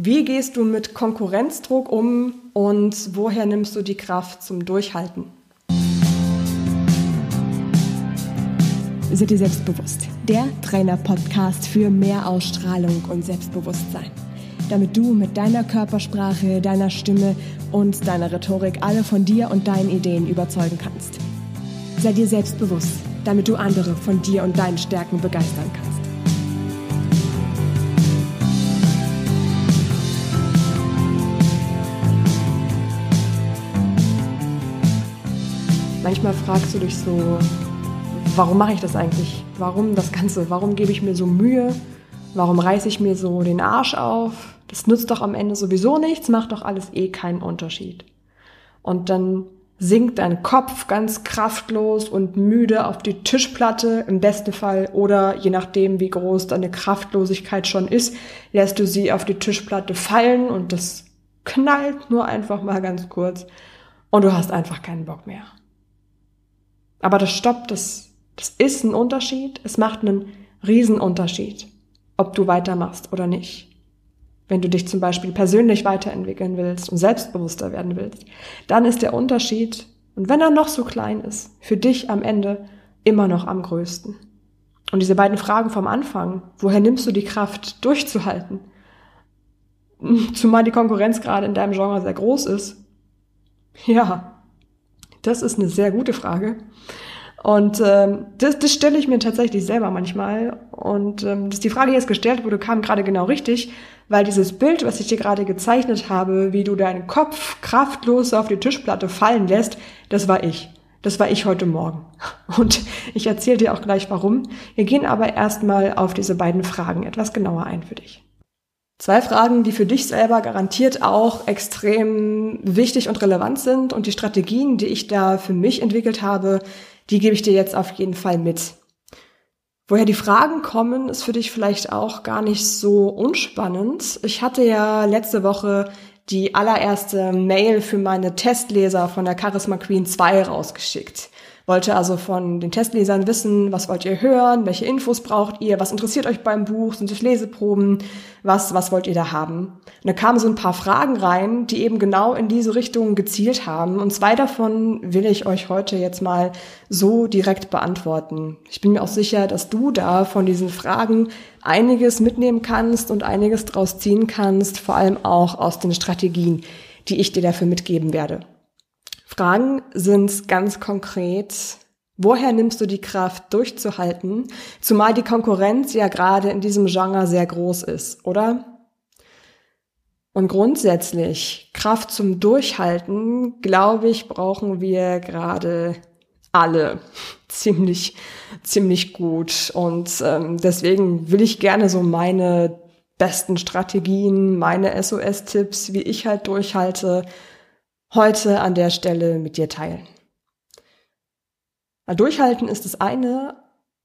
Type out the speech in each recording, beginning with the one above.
Wie gehst du mit Konkurrenzdruck um und woher nimmst du die Kraft zum Durchhalten? Sei dir selbstbewusst. Der Trainer-Podcast für mehr Ausstrahlung und Selbstbewusstsein. Damit du mit deiner Körpersprache, deiner Stimme und deiner Rhetorik alle von dir und deinen Ideen überzeugen kannst. Sei dir selbstbewusst, damit du andere von dir und deinen Stärken begeistern kannst. Manchmal fragst du dich so, warum mache ich das eigentlich? Warum das Ganze? Warum gebe ich mir so Mühe? Warum reiße ich mir so den Arsch auf? Das nützt doch am Ende sowieso nichts, macht doch alles eh keinen Unterschied. Und dann sinkt dein Kopf ganz kraftlos und müde auf die Tischplatte im besten Fall oder je nachdem, wie groß deine Kraftlosigkeit schon ist, lässt du sie auf die Tischplatte fallen und das knallt nur einfach mal ganz kurz und du hast einfach keinen Bock mehr. Aber das Stopp, das, das ist ein Unterschied. Es macht einen Riesenunterschied, ob du weitermachst oder nicht. Wenn du dich zum Beispiel persönlich weiterentwickeln willst und selbstbewusster werden willst, dann ist der Unterschied, und wenn er noch so klein ist, für dich am Ende immer noch am größten. Und diese beiden Fragen vom Anfang, woher nimmst du die Kraft durchzuhalten? Zumal die Konkurrenz gerade in deinem Genre sehr groß ist. Ja, das ist eine sehr gute Frage. Und ähm, das, das stelle ich mir tatsächlich selber manchmal. Und ähm, dass die Frage, jetzt gestellt wurde, kam gerade genau richtig, weil dieses Bild, was ich dir gerade gezeichnet habe, wie du deinen Kopf kraftlos auf die Tischplatte fallen lässt, das war ich. Das war ich heute Morgen. Und ich erzähle dir auch gleich warum. Wir gehen aber erstmal auf diese beiden Fragen etwas genauer ein für dich. Zwei Fragen, die für dich selber garantiert auch extrem wichtig und relevant sind und die Strategien, die ich da für mich entwickelt habe, die gebe ich dir jetzt auf jeden Fall mit. Woher die Fragen kommen, ist für dich vielleicht auch gar nicht so unspannend. Ich hatte ja letzte Woche die allererste Mail für meine Testleser von der Charisma Queen 2 rausgeschickt wollte also von den Testlesern wissen, was wollt ihr hören, welche Infos braucht ihr, was interessiert euch beim Buch, sind es Leseproben, was, was wollt ihr da haben? Und da kamen so ein paar Fragen rein, die eben genau in diese Richtung gezielt haben. Und zwei davon will ich euch heute jetzt mal so direkt beantworten. Ich bin mir auch sicher, dass du da von diesen Fragen einiges mitnehmen kannst und einiges draus ziehen kannst, vor allem auch aus den Strategien, die ich dir dafür mitgeben werde. Fragen sind ganz konkret, woher nimmst du die Kraft durchzuhalten, zumal die Konkurrenz ja gerade in diesem Genre sehr groß ist, oder? Und grundsätzlich, Kraft zum Durchhalten, glaube ich, brauchen wir gerade alle ziemlich, ziemlich gut. Und ähm, deswegen will ich gerne so meine besten Strategien, meine SOS-Tipps, wie ich halt durchhalte, heute an der Stelle mit dir teilen. Durchhalten ist das eine,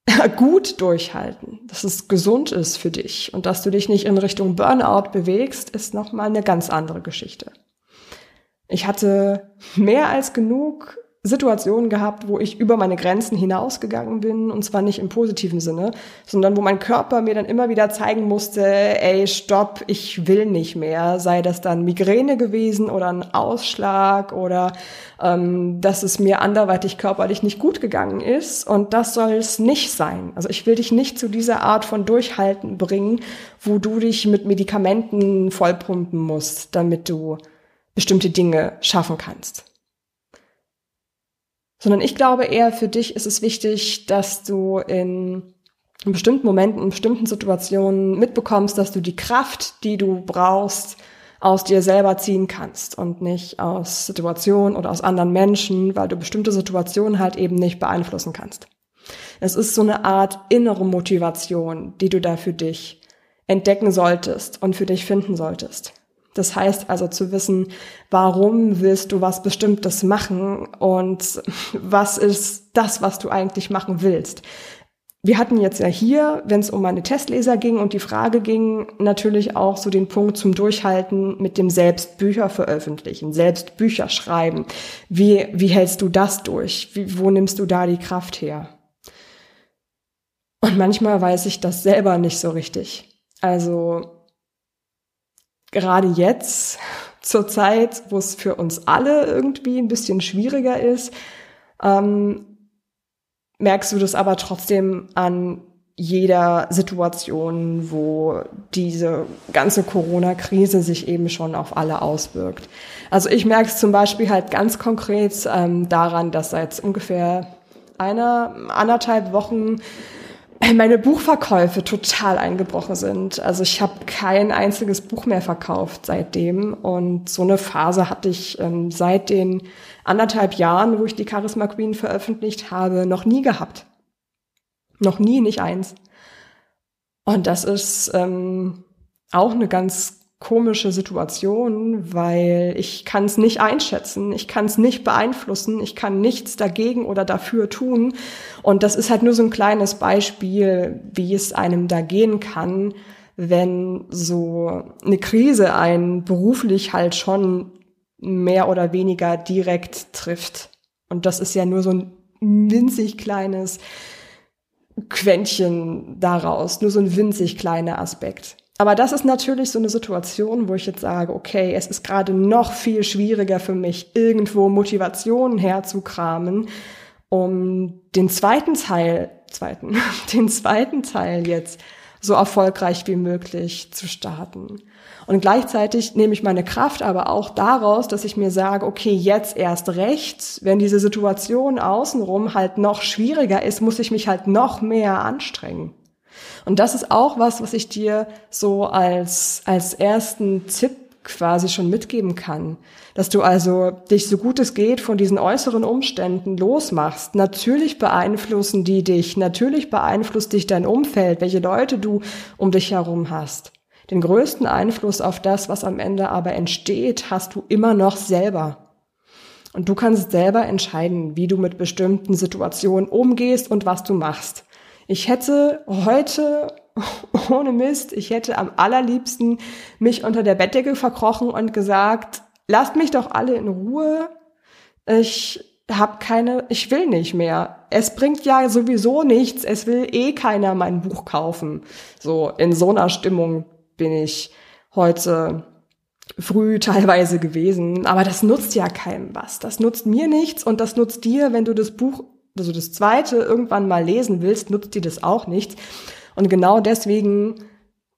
gut durchhalten, dass es gesund ist für dich und dass du dich nicht in Richtung Burnout bewegst, ist nochmal eine ganz andere Geschichte. Ich hatte mehr als genug Situationen gehabt, wo ich über meine Grenzen hinausgegangen bin und zwar nicht im positiven Sinne, sondern wo mein Körper mir dann immer wieder zeigen musste, ey, stopp, ich will nicht mehr, sei das dann Migräne gewesen oder ein Ausschlag oder ähm, dass es mir anderweitig körperlich nicht gut gegangen ist. Und das soll es nicht sein. Also ich will dich nicht zu dieser Art von Durchhalten bringen, wo du dich mit Medikamenten vollpumpen musst, damit du bestimmte Dinge schaffen kannst sondern ich glaube eher für dich ist es wichtig, dass du in bestimmten Momenten, in bestimmten Situationen mitbekommst, dass du die Kraft, die du brauchst, aus dir selber ziehen kannst und nicht aus Situationen oder aus anderen Menschen, weil du bestimmte Situationen halt eben nicht beeinflussen kannst. Es ist so eine Art innere Motivation, die du da für dich entdecken solltest und für dich finden solltest. Das heißt also zu wissen, warum willst du was Bestimmtes machen und was ist das, was du eigentlich machen willst. Wir hatten jetzt ja hier, wenn es um meine Testleser ging und die Frage ging, natürlich auch so den Punkt zum Durchhalten mit dem Selbstbücher veröffentlichen, Selbstbücher schreiben. Wie, wie hältst du das durch? Wie, wo nimmst du da die Kraft her? Und manchmal weiß ich das selber nicht so richtig. Also gerade jetzt, zur Zeit, wo es für uns alle irgendwie ein bisschen schwieriger ist, ähm, merkst du das aber trotzdem an jeder Situation, wo diese ganze Corona-Krise sich eben schon auf alle auswirkt. Also ich merke es zum Beispiel halt ganz konkret ähm, daran, dass seit ungefähr einer, anderthalb Wochen meine Buchverkäufe total eingebrochen sind. Also ich habe kein einziges Buch mehr verkauft seitdem. Und so eine Phase hatte ich ähm, seit den anderthalb Jahren, wo ich die Charisma Queen veröffentlicht habe, noch nie gehabt. Noch nie, nicht eins. Und das ist ähm, auch eine ganz komische Situation, weil ich kann es nicht einschätzen, ich kann es nicht beeinflussen, ich kann nichts dagegen oder dafür tun. Und das ist halt nur so ein kleines Beispiel, wie es einem da gehen kann, wenn so eine Krise einen beruflich halt schon mehr oder weniger direkt trifft. Und das ist ja nur so ein winzig kleines Quäntchen daraus, nur so ein winzig kleiner Aspekt. Aber das ist natürlich so eine Situation, wo ich jetzt sage, okay, es ist gerade noch viel schwieriger für mich, irgendwo Motivationen herzukramen, um den zweiten Teil, zweiten, den zweiten Teil jetzt so erfolgreich wie möglich zu starten. Und gleichzeitig nehme ich meine Kraft aber auch daraus, dass ich mir sage, okay, jetzt erst recht, wenn diese Situation außenrum halt noch schwieriger ist, muss ich mich halt noch mehr anstrengen. Und das ist auch was, was ich dir so als, als ersten Tipp quasi schon mitgeben kann. Dass du also dich so gut es geht von diesen äußeren Umständen losmachst. Natürlich beeinflussen die dich, natürlich beeinflusst dich dein Umfeld, welche Leute du um dich herum hast. Den größten Einfluss auf das, was am Ende aber entsteht, hast du immer noch selber. Und du kannst selber entscheiden, wie du mit bestimmten Situationen umgehst und was du machst. Ich hätte heute, ohne Mist, ich hätte am allerliebsten mich unter der Bettdecke verkrochen und gesagt, lasst mich doch alle in Ruhe. Ich hab keine, ich will nicht mehr. Es bringt ja sowieso nichts. Es will eh keiner mein Buch kaufen. So, in so einer Stimmung bin ich heute früh teilweise gewesen. Aber das nutzt ja keinem was. Das nutzt mir nichts und das nutzt dir, wenn du das Buch also das zweite irgendwann mal lesen willst, nutzt dir das auch nichts. Und genau deswegen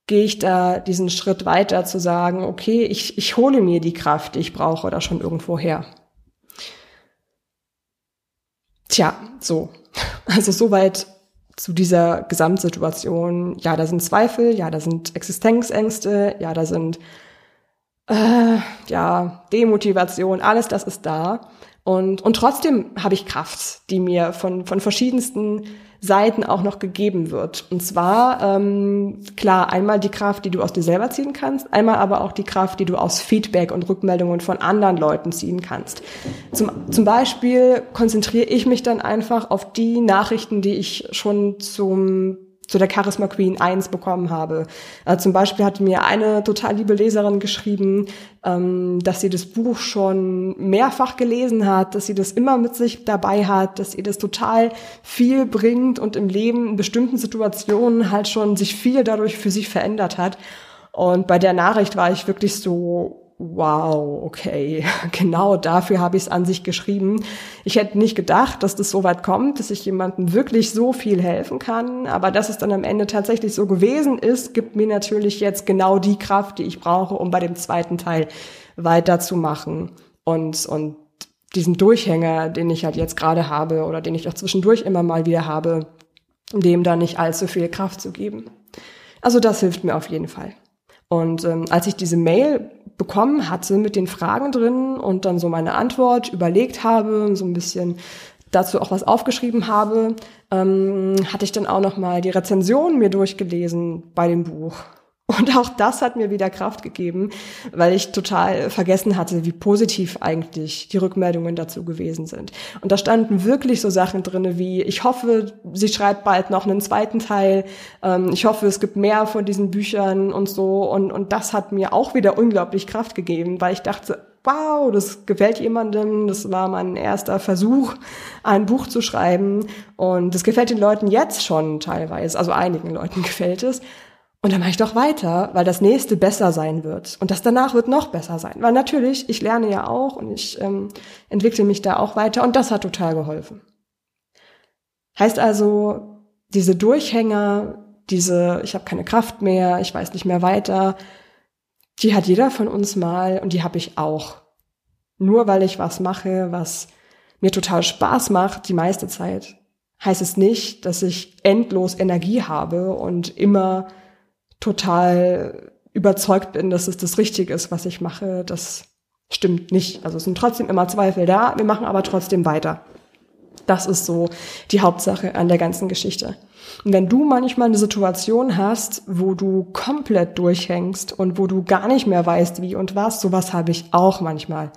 gehe ich da diesen Schritt weiter zu sagen, okay, ich, ich hole mir die Kraft, die ich brauche, da schon irgendwo her. Tja, so. Also soweit zu dieser Gesamtsituation. Ja, da sind Zweifel, ja, da sind Existenzängste, ja, da sind äh, ja Demotivation, alles das ist da. Und, und trotzdem habe ich Kraft, die mir von, von verschiedensten Seiten auch noch gegeben wird. Und zwar, ähm, klar, einmal die Kraft, die du aus dir selber ziehen kannst, einmal aber auch die Kraft, die du aus Feedback und Rückmeldungen von anderen Leuten ziehen kannst. Zum, zum Beispiel konzentriere ich mich dann einfach auf die Nachrichten, die ich schon zum zu der Charisma Queen 1 bekommen habe. Äh, zum Beispiel hatte mir eine total liebe Leserin geschrieben, ähm, dass sie das Buch schon mehrfach gelesen hat, dass sie das immer mit sich dabei hat, dass ihr das total viel bringt und im Leben in bestimmten Situationen halt schon sich viel dadurch für sich verändert hat. Und bei der Nachricht war ich wirklich so, wow, okay, genau dafür habe ich es an sich geschrieben. Ich hätte nicht gedacht, dass das so weit kommt, dass ich jemandem wirklich so viel helfen kann. Aber dass es dann am Ende tatsächlich so gewesen ist, gibt mir natürlich jetzt genau die Kraft, die ich brauche, um bei dem zweiten Teil weiterzumachen. Und, und diesen Durchhänger, den ich halt jetzt gerade habe oder den ich auch zwischendurch immer mal wieder habe, dem da nicht allzu viel Kraft zu geben. Also das hilft mir auf jeden Fall. Und ähm, als ich diese Mail bekommen hatte mit den Fragen drin und dann so meine Antwort überlegt habe, so ein bisschen dazu auch was aufgeschrieben habe, ähm, hatte ich dann auch noch mal die Rezension mir durchgelesen bei dem Buch und auch das hat mir wieder Kraft gegeben, weil ich total vergessen hatte, wie positiv eigentlich die Rückmeldungen dazu gewesen sind. Und da standen wirklich so Sachen drinne wie, ich hoffe, sie schreibt bald noch einen zweiten Teil, ähm, ich hoffe, es gibt mehr von diesen Büchern und so. Und, und das hat mir auch wieder unglaublich Kraft gegeben, weil ich dachte, wow, das gefällt jemandem, das war mein erster Versuch, ein Buch zu schreiben. Und das gefällt den Leuten jetzt schon teilweise, also einigen Leuten gefällt es. Und dann mache ich doch weiter, weil das nächste besser sein wird. Und das danach wird noch besser sein. Weil natürlich, ich lerne ja auch und ich ähm, entwickle mich da auch weiter und das hat total geholfen. Heißt also, diese Durchhänger, diese, ich habe keine Kraft mehr, ich weiß nicht mehr weiter, die hat jeder von uns mal und die habe ich auch. Nur weil ich was mache, was mir total Spaß macht, die meiste Zeit, heißt es nicht, dass ich endlos Energie habe und immer total überzeugt bin, dass es das Richtige ist, was ich mache. Das stimmt nicht. Also es sind trotzdem immer Zweifel da, wir machen aber trotzdem weiter. Das ist so die Hauptsache an der ganzen Geschichte. Und wenn du manchmal eine Situation hast, wo du komplett durchhängst und wo du gar nicht mehr weißt, wie und was, sowas habe ich auch manchmal.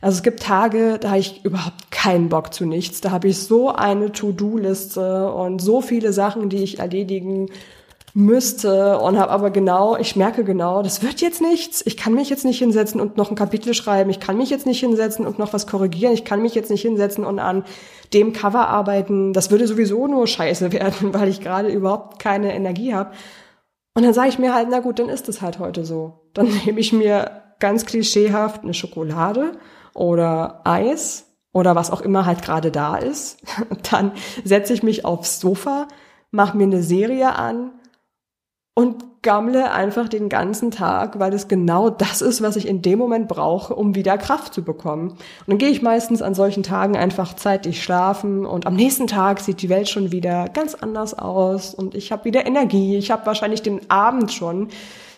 Also es gibt Tage, da habe ich überhaupt keinen Bock zu nichts. Da habe ich so eine To-Do-Liste und so viele Sachen, die ich erledigen müsste und habe aber genau, ich merke genau, das wird jetzt nichts. Ich kann mich jetzt nicht hinsetzen und noch ein Kapitel schreiben. Ich kann mich jetzt nicht hinsetzen und noch was korrigieren. Ich kann mich jetzt nicht hinsetzen und an dem Cover arbeiten. Das würde sowieso nur scheiße werden, weil ich gerade überhaupt keine Energie habe. Und dann sage ich mir halt, na gut, dann ist es halt heute so. Dann nehme ich mir ganz klischeehaft eine Schokolade oder Eis oder was auch immer halt gerade da ist. Dann setze ich mich aufs Sofa, mache mir eine Serie an und gammle einfach den ganzen Tag, weil es genau das ist, was ich in dem Moment brauche, um wieder Kraft zu bekommen. Und dann gehe ich meistens an solchen Tagen einfach zeitig schlafen und am nächsten Tag sieht die Welt schon wieder ganz anders aus und ich habe wieder Energie. Ich habe wahrscheinlich den Abend schon,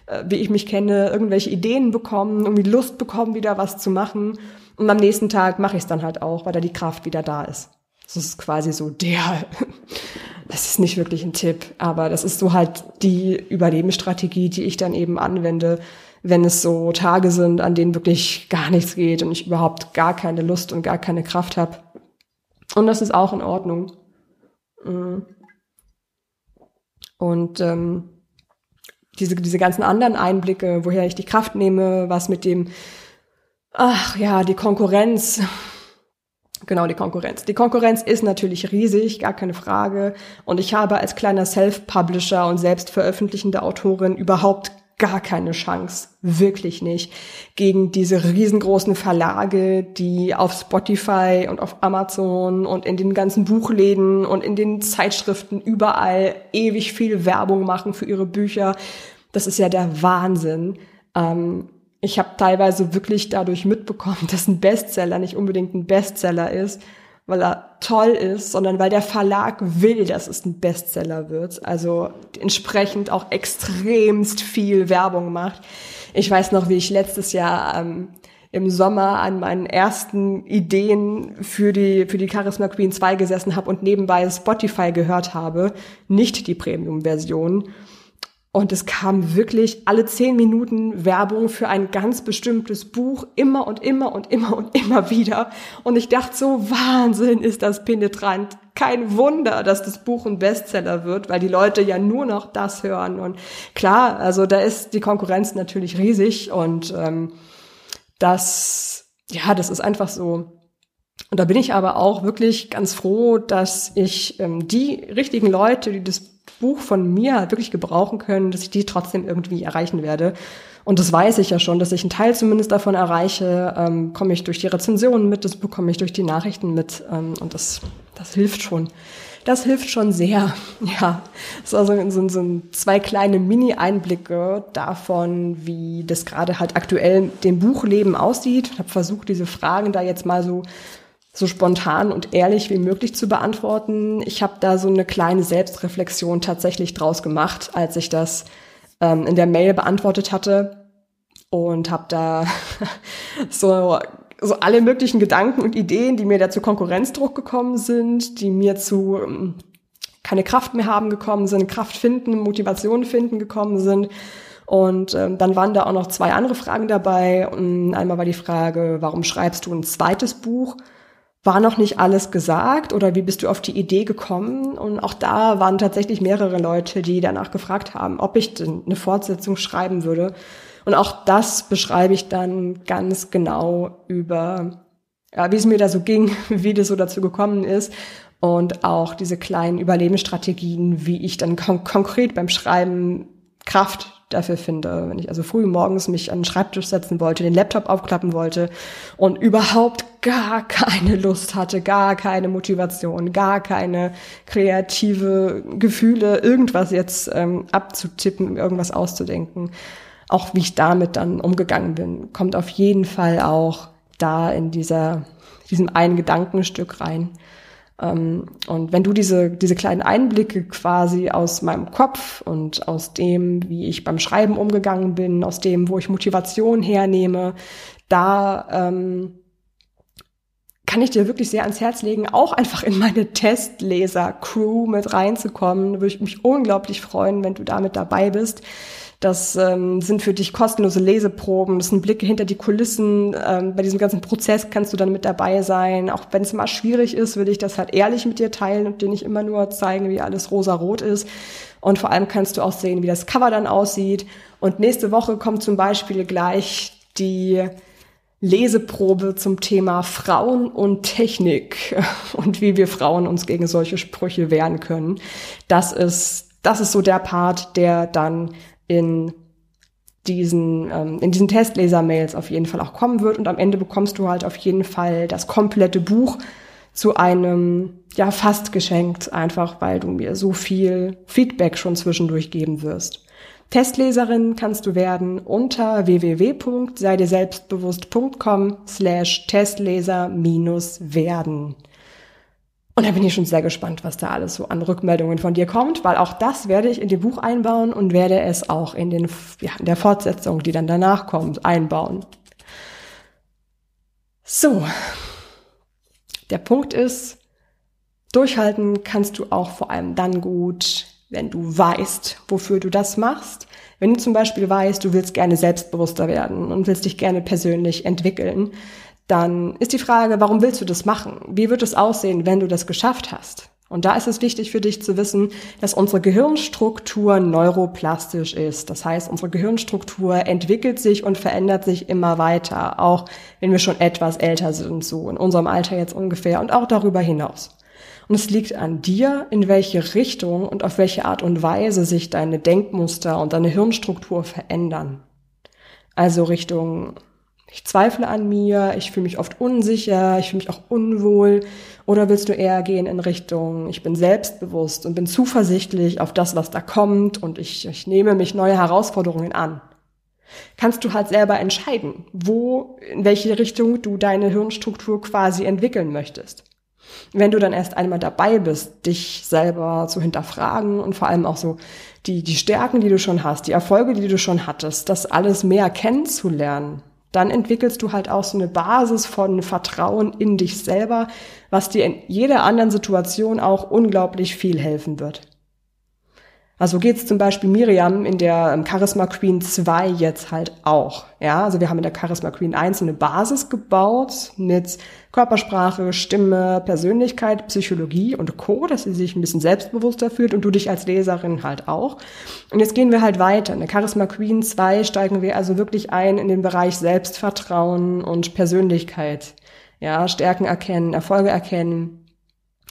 äh, wie ich mich kenne, irgendwelche Ideen bekommen, irgendwie Lust bekommen, wieder was zu machen. Und am nächsten Tag mache ich es dann halt auch, weil da die Kraft wieder da ist. Das ist quasi so der das ist nicht wirklich ein Tipp, aber das ist so halt die Überlebensstrategie, die ich dann eben anwende, wenn es so Tage sind, an denen wirklich gar nichts geht und ich überhaupt gar keine Lust und gar keine Kraft habe. Und das ist auch in Ordnung. Mm. Und ähm, diese, diese ganzen anderen Einblicke, woher ich die Kraft nehme, was mit dem, ach ja, die Konkurrenz, Genau, die Konkurrenz. Die Konkurrenz ist natürlich riesig, gar keine Frage. Und ich habe als kleiner Self-Publisher und selbst veröffentlichende Autorin überhaupt gar keine Chance, wirklich nicht, gegen diese riesengroßen Verlage, die auf Spotify und auf Amazon und in den ganzen Buchläden und in den Zeitschriften überall ewig viel Werbung machen für ihre Bücher. Das ist ja der Wahnsinn. Ähm, ich habe teilweise wirklich dadurch mitbekommen, dass ein Bestseller nicht unbedingt ein Bestseller ist, weil er toll ist, sondern weil der Verlag will, dass es ein Bestseller wird. Also entsprechend auch extremst viel Werbung macht. Ich weiß noch, wie ich letztes Jahr ähm, im Sommer an meinen ersten Ideen für die, für die Charisma Queen 2 gesessen habe und nebenbei Spotify gehört habe, nicht die Premium-Version. Und es kam wirklich alle zehn Minuten Werbung für ein ganz bestimmtes Buch, immer und immer und immer und immer wieder. Und ich dachte so, Wahnsinn ist das penetrant. Kein Wunder, dass das Buch ein Bestseller wird, weil die Leute ja nur noch das hören. Und klar, also da ist die Konkurrenz natürlich riesig und ähm, das, ja, das ist einfach so. Und da bin ich aber auch wirklich ganz froh, dass ich ähm, die richtigen Leute, die das Buch von mir wirklich gebrauchen können, dass ich die trotzdem irgendwie erreichen werde. Und das weiß ich ja schon, dass ich einen Teil zumindest davon erreiche, ähm, komme ich durch die Rezensionen mit, das bekomme ich durch die Nachrichten mit ähm, und das, das hilft schon. Das hilft schon sehr. Ja, das ist also so, so zwei kleine Mini-Einblicke davon, wie das gerade halt aktuell dem Buchleben aussieht. Ich habe versucht, diese Fragen da jetzt mal so so spontan und ehrlich wie möglich zu beantworten. Ich habe da so eine kleine Selbstreflexion tatsächlich draus gemacht, als ich das ähm, in der Mail beantwortet hatte und habe da so so alle möglichen Gedanken und Ideen, die mir da zu Konkurrenzdruck gekommen sind, die mir zu ähm, keine Kraft mehr haben gekommen sind, Kraft finden, Motivation finden gekommen sind. Und ähm, dann waren da auch noch zwei andere Fragen dabei. Und einmal war die Frage, warum schreibst du ein zweites Buch? War noch nicht alles gesagt oder wie bist du auf die Idee gekommen? Und auch da waren tatsächlich mehrere Leute, die danach gefragt haben, ob ich denn eine Fortsetzung schreiben würde. Und auch das beschreibe ich dann ganz genau über, ja, wie es mir da so ging, wie das so dazu gekommen ist und auch diese kleinen Überlebensstrategien, wie ich dann kon konkret beim Schreiben Kraft dafür finde, wenn ich also früh morgens mich an den Schreibtisch setzen wollte, den Laptop aufklappen wollte und überhaupt gar keine Lust hatte, gar keine Motivation, gar keine kreative Gefühle, irgendwas jetzt ähm, abzutippen, irgendwas auszudenken. Auch wie ich damit dann umgegangen bin, kommt auf jeden Fall auch da in dieser, diesem einen Gedankenstück rein. Ähm, und wenn du diese, diese kleinen Einblicke quasi aus meinem Kopf und aus dem, wie ich beim Schreiben umgegangen bin, aus dem, wo ich Motivation hernehme, da ähm, kann ich dir wirklich sehr ans Herz legen, auch einfach in meine Testleser-Crew mit reinzukommen. Würde ich mich unglaublich freuen, wenn du damit dabei bist. Das ähm, sind für dich kostenlose Leseproben, das sind Blicke hinter die Kulissen. Ähm, bei diesem ganzen Prozess kannst du dann mit dabei sein. Auch wenn es mal schwierig ist, will ich das halt ehrlich mit dir teilen und dir nicht immer nur zeigen, wie alles rosa-rot ist. Und vor allem kannst du auch sehen, wie das Cover dann aussieht. Und nächste Woche kommt zum Beispiel gleich die Leseprobe zum Thema Frauen und Technik und wie wir Frauen uns gegen solche Sprüche wehren können. Das ist, das ist so der Part, der dann in diesen, ähm, in diesen Testleser-Mails auf jeden Fall auch kommen wird. Und am Ende bekommst du halt auf jeden Fall das komplette Buch zu einem, ja, fast geschenkt, einfach weil du mir so viel Feedback schon zwischendurch geben wirst. Testleserin kannst du werden unter www.seidirselbstbewusst.com slash Testleser minus werden. Und da bin ich schon sehr gespannt, was da alles so an Rückmeldungen von dir kommt, weil auch das werde ich in dem Buch einbauen und werde es auch in, den, ja, in der Fortsetzung, die dann danach kommt, einbauen. So, der Punkt ist, durchhalten kannst du auch vor allem dann gut, wenn du weißt, wofür du das machst. Wenn du zum Beispiel weißt, du willst gerne selbstbewusster werden und willst dich gerne persönlich entwickeln, dann ist die Frage, warum willst du das machen? Wie wird es aussehen, wenn du das geschafft hast? Und da ist es wichtig für dich zu wissen, dass unsere Gehirnstruktur neuroplastisch ist. Das heißt, unsere Gehirnstruktur entwickelt sich und verändert sich immer weiter, auch wenn wir schon etwas älter sind, so in unserem Alter jetzt ungefähr und auch darüber hinaus. Und es liegt an dir, in welche Richtung und auf welche Art und Weise sich deine Denkmuster und deine Hirnstruktur verändern. Also Richtung ich zweifle an mir, ich fühle mich oft unsicher, ich fühle mich auch unwohl. Oder willst du eher gehen in Richtung, ich bin selbstbewusst und bin zuversichtlich auf das, was da kommt und ich, ich nehme mich neue Herausforderungen an? Kannst du halt selber entscheiden, wo, in welche Richtung du deine Hirnstruktur quasi entwickeln möchtest. Wenn du dann erst einmal dabei bist, dich selber zu hinterfragen und vor allem auch so die, die Stärken, die du schon hast, die Erfolge, die du schon hattest, das alles mehr kennenzulernen, dann entwickelst du halt auch so eine Basis von Vertrauen in dich selber, was dir in jeder anderen Situation auch unglaublich viel helfen wird. Also geht es zum Beispiel Miriam in der ähm, Charisma Queen 2 jetzt halt auch. Ja, also wir haben in der Charisma Queen 1 eine Basis gebaut mit Körpersprache, Stimme, Persönlichkeit, Psychologie und Co., dass sie sich ein bisschen selbstbewusster fühlt und du dich als Leserin halt auch. Und jetzt gehen wir halt weiter. In der Charisma Queen 2 steigen wir also wirklich ein in den Bereich Selbstvertrauen und Persönlichkeit. Ja, Stärken erkennen, Erfolge erkennen.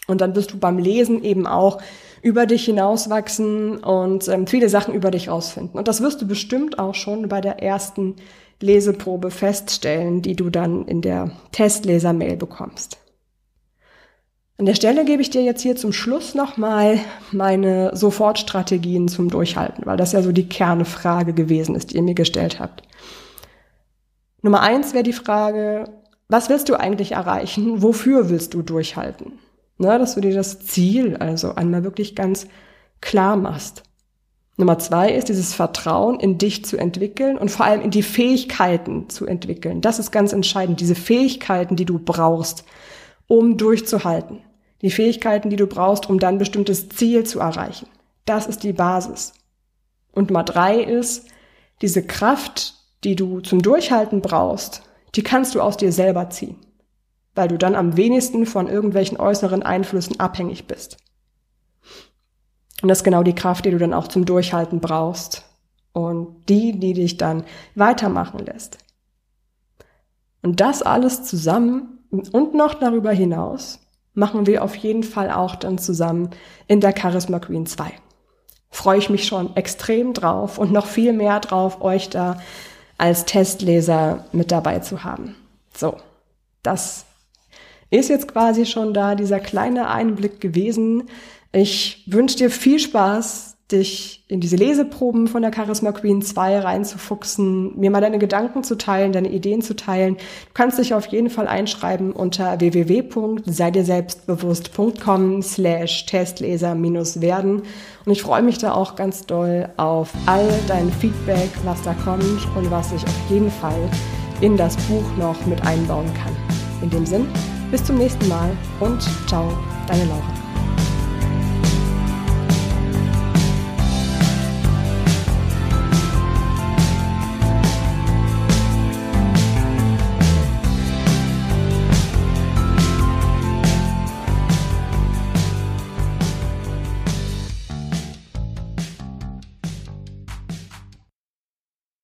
Und dann bist du beim Lesen eben auch über dich hinauswachsen und ähm, viele Sachen über dich rausfinden. Und das wirst du bestimmt auch schon bei der ersten Leseprobe feststellen, die du dann in der Testleser-Mail bekommst. An der Stelle gebe ich dir jetzt hier zum Schluss nochmal meine Sofortstrategien zum Durchhalten, weil das ja so die Kernfrage gewesen ist, die ihr mir gestellt habt. Nummer eins wäre die Frage, was willst du eigentlich erreichen? Wofür willst du durchhalten? Ne, dass du dir das Ziel also einmal wirklich ganz klar machst. Nummer zwei ist dieses Vertrauen in dich zu entwickeln und vor allem in die Fähigkeiten zu entwickeln. Das ist ganz entscheidend. Diese Fähigkeiten, die du brauchst, um durchzuhalten. Die Fähigkeiten, die du brauchst, um dann bestimmtes Ziel zu erreichen. Das ist die Basis. Und Nummer drei ist, diese Kraft, die du zum Durchhalten brauchst, die kannst du aus dir selber ziehen weil du dann am wenigsten von irgendwelchen äußeren Einflüssen abhängig bist. Und das ist genau die Kraft, die du dann auch zum Durchhalten brauchst und die, die dich dann weitermachen lässt. Und das alles zusammen und noch darüber hinaus machen wir auf jeden Fall auch dann zusammen in der Charisma Queen 2. freue ich mich schon extrem drauf und noch viel mehr drauf, euch da als Testleser mit dabei zu haben. So, das ist jetzt quasi schon da, dieser kleine Einblick gewesen. Ich wünsche dir viel Spaß dich in diese Leseproben von der Charisma Queen 2 reinzufuchsen, mir mal deine Gedanken zu teilen, deine Ideen zu teilen. Du kannst dich auf jeden Fall einschreiben unter www.seidirselbstbewusst.com slash Testleser-werden. Und ich freue mich da auch ganz doll auf all dein Feedback, was da kommt und was ich auf jeden Fall in das Buch noch mit einbauen kann. In dem Sinn, bis zum nächsten Mal und ciao, deine Laura.